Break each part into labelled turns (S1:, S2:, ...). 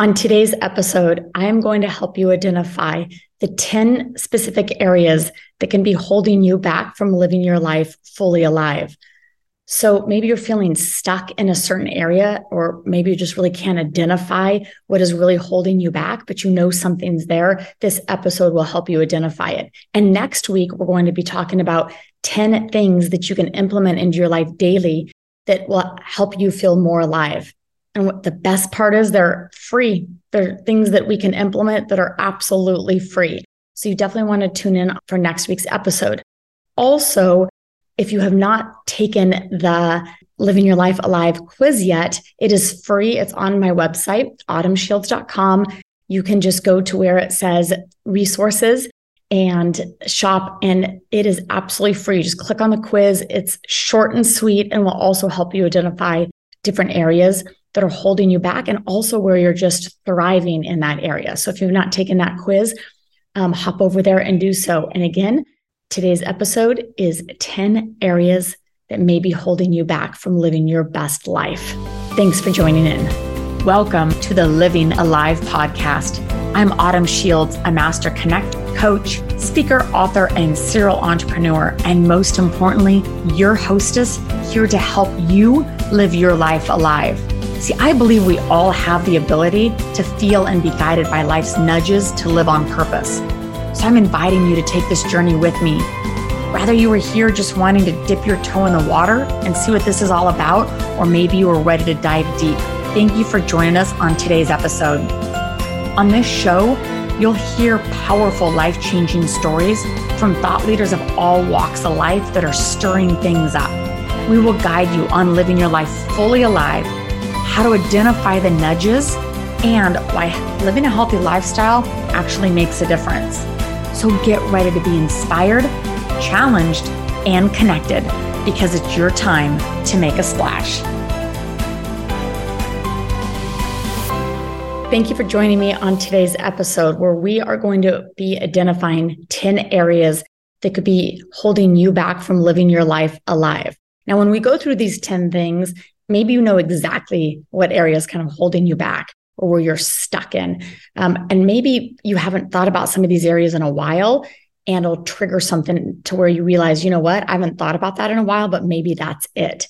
S1: On today's episode, I am going to help you identify the 10 specific areas that can be holding you back from living your life fully alive. So maybe you're feeling stuck in a certain area, or maybe you just really can't identify what is really holding you back, but you know something's there. This episode will help you identify it. And next week, we're going to be talking about 10 things that you can implement into your life daily that will help you feel more alive. And what the best part is, they're free. They're things that we can implement that are absolutely free. So you definitely want to tune in for next week's episode. Also, if you have not taken the Living Your Life Alive quiz yet, it is free. It's on my website, autumnshields.com. You can just go to where it says resources and shop, and it is absolutely free. Just click on the quiz. It's short and sweet and will also help you identify different areas that are holding you back and also where you're just thriving in that area. So if you've not taken that quiz, um, hop over there and do so. And again, today's episode is 10 areas that may be holding you back from living your best life. Thanks for joining in. Welcome to the Living Alive podcast. I'm Autumn Shields, a master connect coach, speaker, author, and serial entrepreneur. And most importantly, your hostess here to help you live your life alive. See, I believe we all have the ability to feel and be guided by life's nudges to live on purpose. So I'm inviting you to take this journey with me. Whether you were here just wanting to dip your toe in the water and see what this is all about, or maybe you are ready to dive deep, thank you for joining us on today's episode. On this show, you'll hear powerful, life changing stories from thought leaders of all walks of life that are stirring things up. We will guide you on living your life fully alive how to identify the nudges, and why living a healthy lifestyle actually makes a difference. So get ready to be inspired, challenged, and connected because it's your time to make a splash. Thank you for joining me on today's episode where we are going to be identifying 10 areas that could be holding you back from living your life alive. Now, when we go through these 10 things, maybe you know exactly what area is kind of holding you back or where you're stuck in. Um, and maybe you haven't thought about some of these areas in a while and it'll trigger something to where you realize, you know what, I haven't thought about that in a while, but maybe that's it.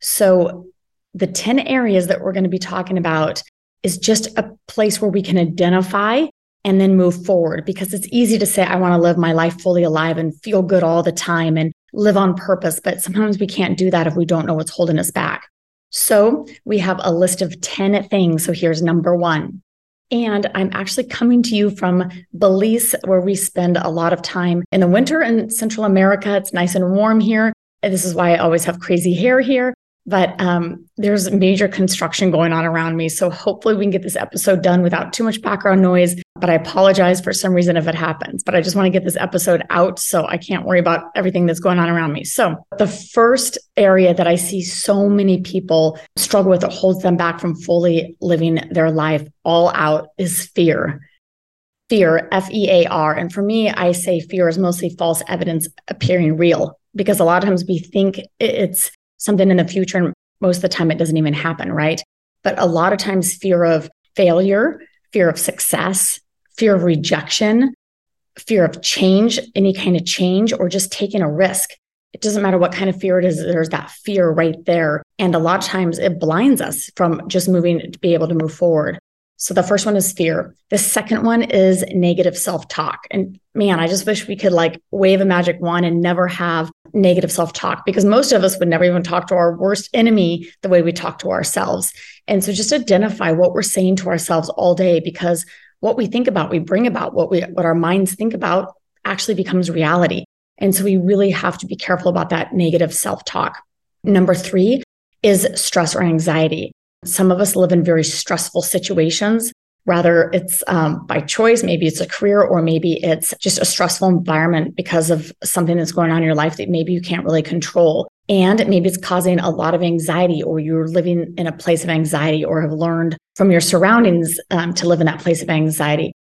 S1: So, the 10 areas that we're going to be talking about is just a place where we can identify and then move forward because it's easy to say, I want to live my life fully alive and feel good all the time and live on purpose. But sometimes we can't do that if we don't know what's holding us back. So we have a list of 10 things. So here's number one. And I'm actually coming to you from Belize, where we spend a lot of time in the winter in Central America. It's nice and warm here. This is why I always have crazy hair here but um, there's major construction going on around me. So hopefully we can get this episode done without too much background noise. But I apologize for some reason if it happens. But I just want to get this episode out so I can't worry about everything that's going on around me. So the first area that I see so many people struggle with that holds them back from fully living their life all out is fear. Fear, F E A R. And for me, I say fear is mostly false evidence appearing real because a lot of times we think it's something in the future. And most of the time, it doesn't even happen, right? But a lot of times, fear of failure, fear of success, fear of rejection, fear of change, any kind of change, or just taking a risk. It doesn't matter what kind of fear it is, there's that fear right there. And a lot of times it blinds us from just moving to be able to move forward. So the first one is fear. The second one is negative self-talk. And man, I just wish we could like wave a magic wand and never have negative self-talk because most of us would never even talk to our worst enemy the way we talk to ourselves. And so just identify what we're saying to ourselves all day because what we think about, we bring about what we what our minds think about actually becomes reality. And so we really have to be careful about that negative self-talk. Number 3 is stress or anxiety. Some of us live in very stressful situations. Rather, it's um, by choice, maybe it's a career, or maybe it's just a stressful environment because of something that's going on in your life that maybe you can't really control. And maybe it's causing a lot of anxiety, or you're living in a place of anxiety, or have learned from your surroundings um, to live in that place of anxiety.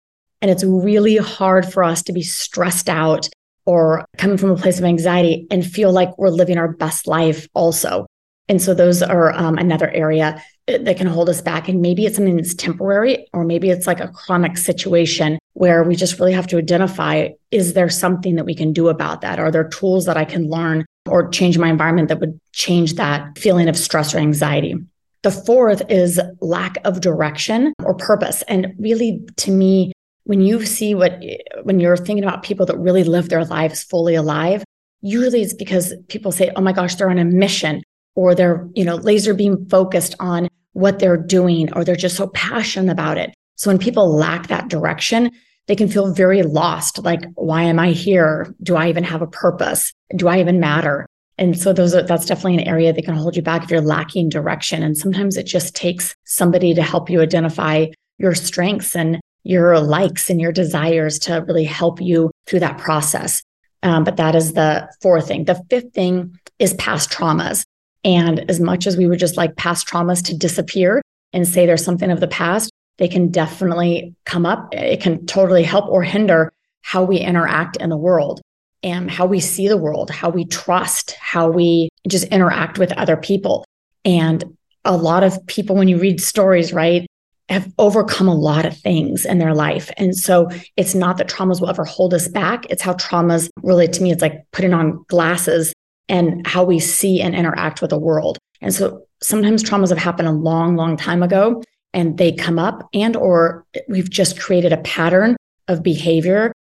S1: And it's really hard for us to be stressed out or coming from a place of anxiety and feel like we're living our best life also. And so those are um, another area that can hold us back. And maybe it's something that's temporary, or maybe it's like a chronic situation where we just really have to identify is there something that we can do about that? Are there tools that I can learn or change my environment that would change that feeling of stress or anxiety? The fourth is lack of direction or purpose. And really, to me, when you see what, when you're thinking about people that really live their lives fully alive, usually it's because people say, oh my gosh, they're on a mission or they're, you know, laser beam focused on what they're doing or they're just so passionate about it. So when people lack that direction, they can feel very lost. Like, why am I here? Do I even have a purpose? Do I even matter? And so those are, that's definitely an area that can hold you back if you're lacking direction. And sometimes it just takes somebody to help you identify your strengths and your likes and your desires to really help you through that process. Um, but that is the fourth thing. The fifth thing is past traumas. And as much as we would just like past traumas to disappear and say there's something of the past, they can definitely come up. It can totally help or hinder how we interact in the world and how we see the world, how we trust, how we just interact with other people. And a lot of people, when you read stories, right, have overcome a lot of things in their life. And so it's not that traumas will ever hold us back. It's how traumas really, to me, it's like putting on glasses and how we see and interact with the world. And so sometimes traumas have happened a long, long time ago and they come up and or we've just created a pattern of behavior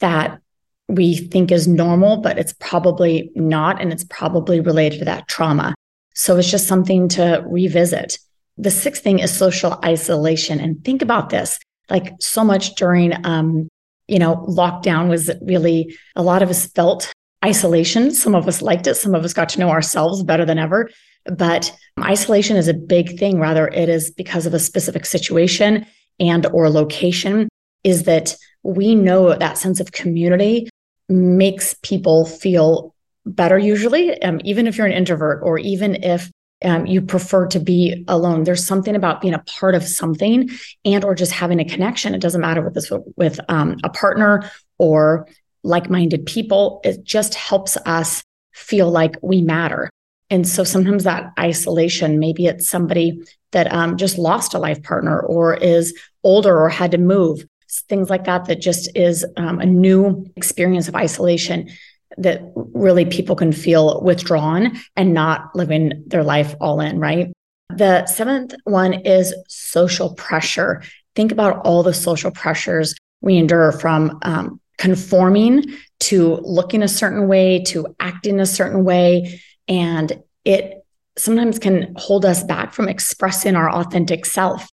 S1: that we think is normal, but it's probably not. And it's probably related to that trauma. So it's just something to revisit. The sixth thing is social isolation. And think about this like so much during, um, you know, lockdown was really a lot of us felt isolation. Some of us liked it. Some of us got to know ourselves better than ever. But isolation is a big thing. Rather, it is because of a specific situation and or location is that we know that sense of community makes people feel better usually um, even if you're an introvert or even if um, you prefer to be alone there's something about being a part of something and or just having a connection it doesn't matter with this with um, a partner or like-minded people it just helps us feel like we matter and so sometimes that isolation maybe it's somebody that um, just lost a life partner or is older or had to move things like that, that just is um, a new experience of isolation that really people can feel withdrawn and not living their life all in, right? The seventh one is social pressure. Think about all the social pressures we endure from um, conforming to looking a certain way to acting a certain way. And it sometimes can hold us back from expressing our authentic self.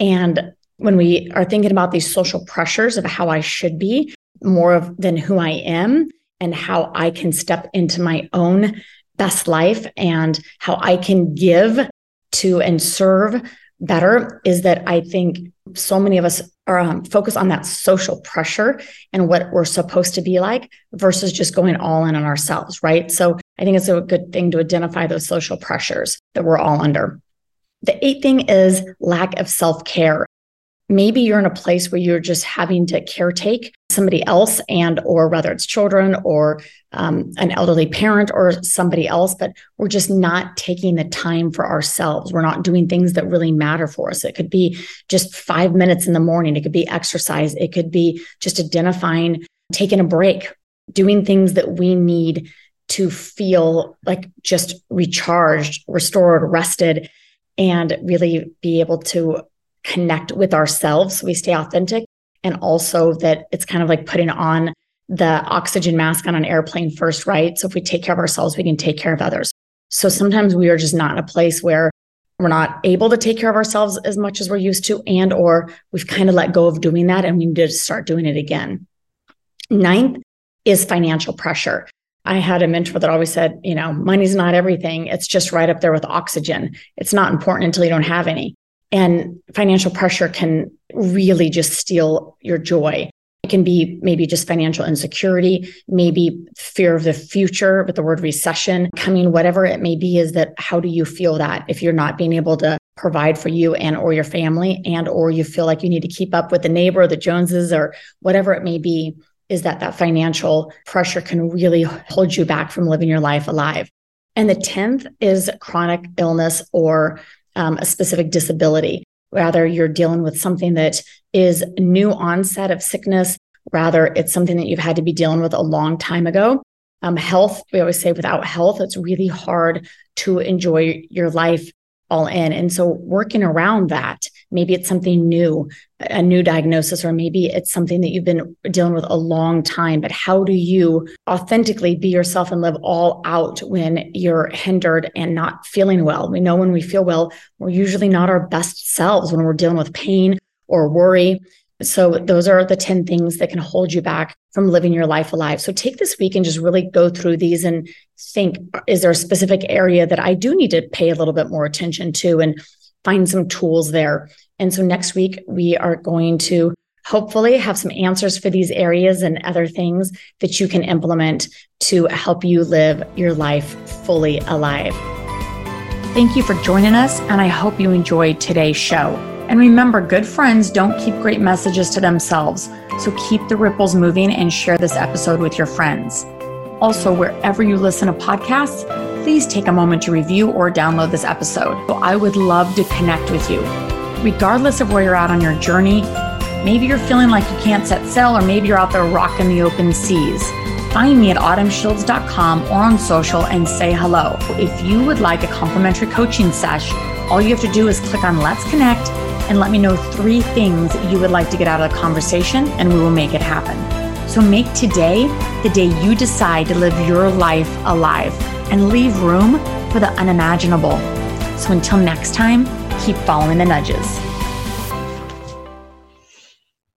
S1: And when we are thinking about these social pressures of how I should be more than who I am and how I can step into my own best life and how I can give to and serve better is that I think so many of us are um, focused on that social pressure and what we're supposed to be like versus just going all in on ourselves, right? So I think it's a good thing to identify those social pressures that we're all under. The eighth thing is lack of self care maybe you're in a place where you're just having to caretake somebody else and or whether it's children or um, an elderly parent or somebody else but we're just not taking the time for ourselves. We're not doing things that really matter for us. It could be just five minutes in the morning. It could be exercise. It could be just identifying taking a break doing things that we need to feel like just recharged restored rested and really be able to connect with ourselves we stay authentic and also that it's kind of like putting on the oxygen mask on an airplane first right so if we take care of ourselves we can take care of others so sometimes we are just not in a place where we're not able to take care of ourselves as much as we're used to and or we've kind of let go of doing that and we need to start doing it again ninth is financial pressure I had a mentor that always said, you know, money's not everything. It's just right up there with oxygen. It's not important until you don't have any. And financial pressure can really just steal your joy. It can be maybe just financial insecurity, maybe fear of the future with the word recession coming, whatever it may be, is that how do you feel that if you're not being able to provide for you and or your family and or you feel like you need to keep up with the neighbor or the Joneses or whatever it may be, is that that financial pressure can really hold you back from living your life alive. And the 10th is chronic illness or um, a specific disability. Rather, you're dealing with something that is new onset of sickness. Rather, it's something that you've had to be dealing with a long time ago. Um, health, we always say without health, it's really hard to enjoy your life all in. And so working around that, maybe it's something new, a new diagnosis, or maybe it's something that you've been dealing with a long time. But how do you authentically be yourself and live all out when you're hindered and not feeling well? We know when we feel well, we're usually not our best selves when we're dealing with pain or worry. So those are the 10 things that can hold you back from living your life alive. So take this week and just really go through these and think, is there a specific area that I do need to pay a little bit more attention to and find some tools there. And so next week we are going to hopefully have some answers for these areas and other things that you can implement to help you live your life fully alive. Thank you for joining us, and I hope you enjoyed today's show. And remember, good friends don't keep great messages to themselves. So keep the ripples moving and share this episode with your friends. Also, wherever you listen to podcasts, please take a moment to review or download this episode. So I would love to connect with you. Regardless of where you're at on your journey, maybe you're feeling like you can't set sail, or maybe you're out there rocking the open seas. Find me at autumnshields.com or on social and say hello. If you would like a complimentary coaching sesh, all you have to do is click on Let's Connect and let me know three things you would like to get out of the conversation, and we will make it happen. So make today the day you decide to live your life alive and leave room for the unimaginable. So until next time, keep following the nudges.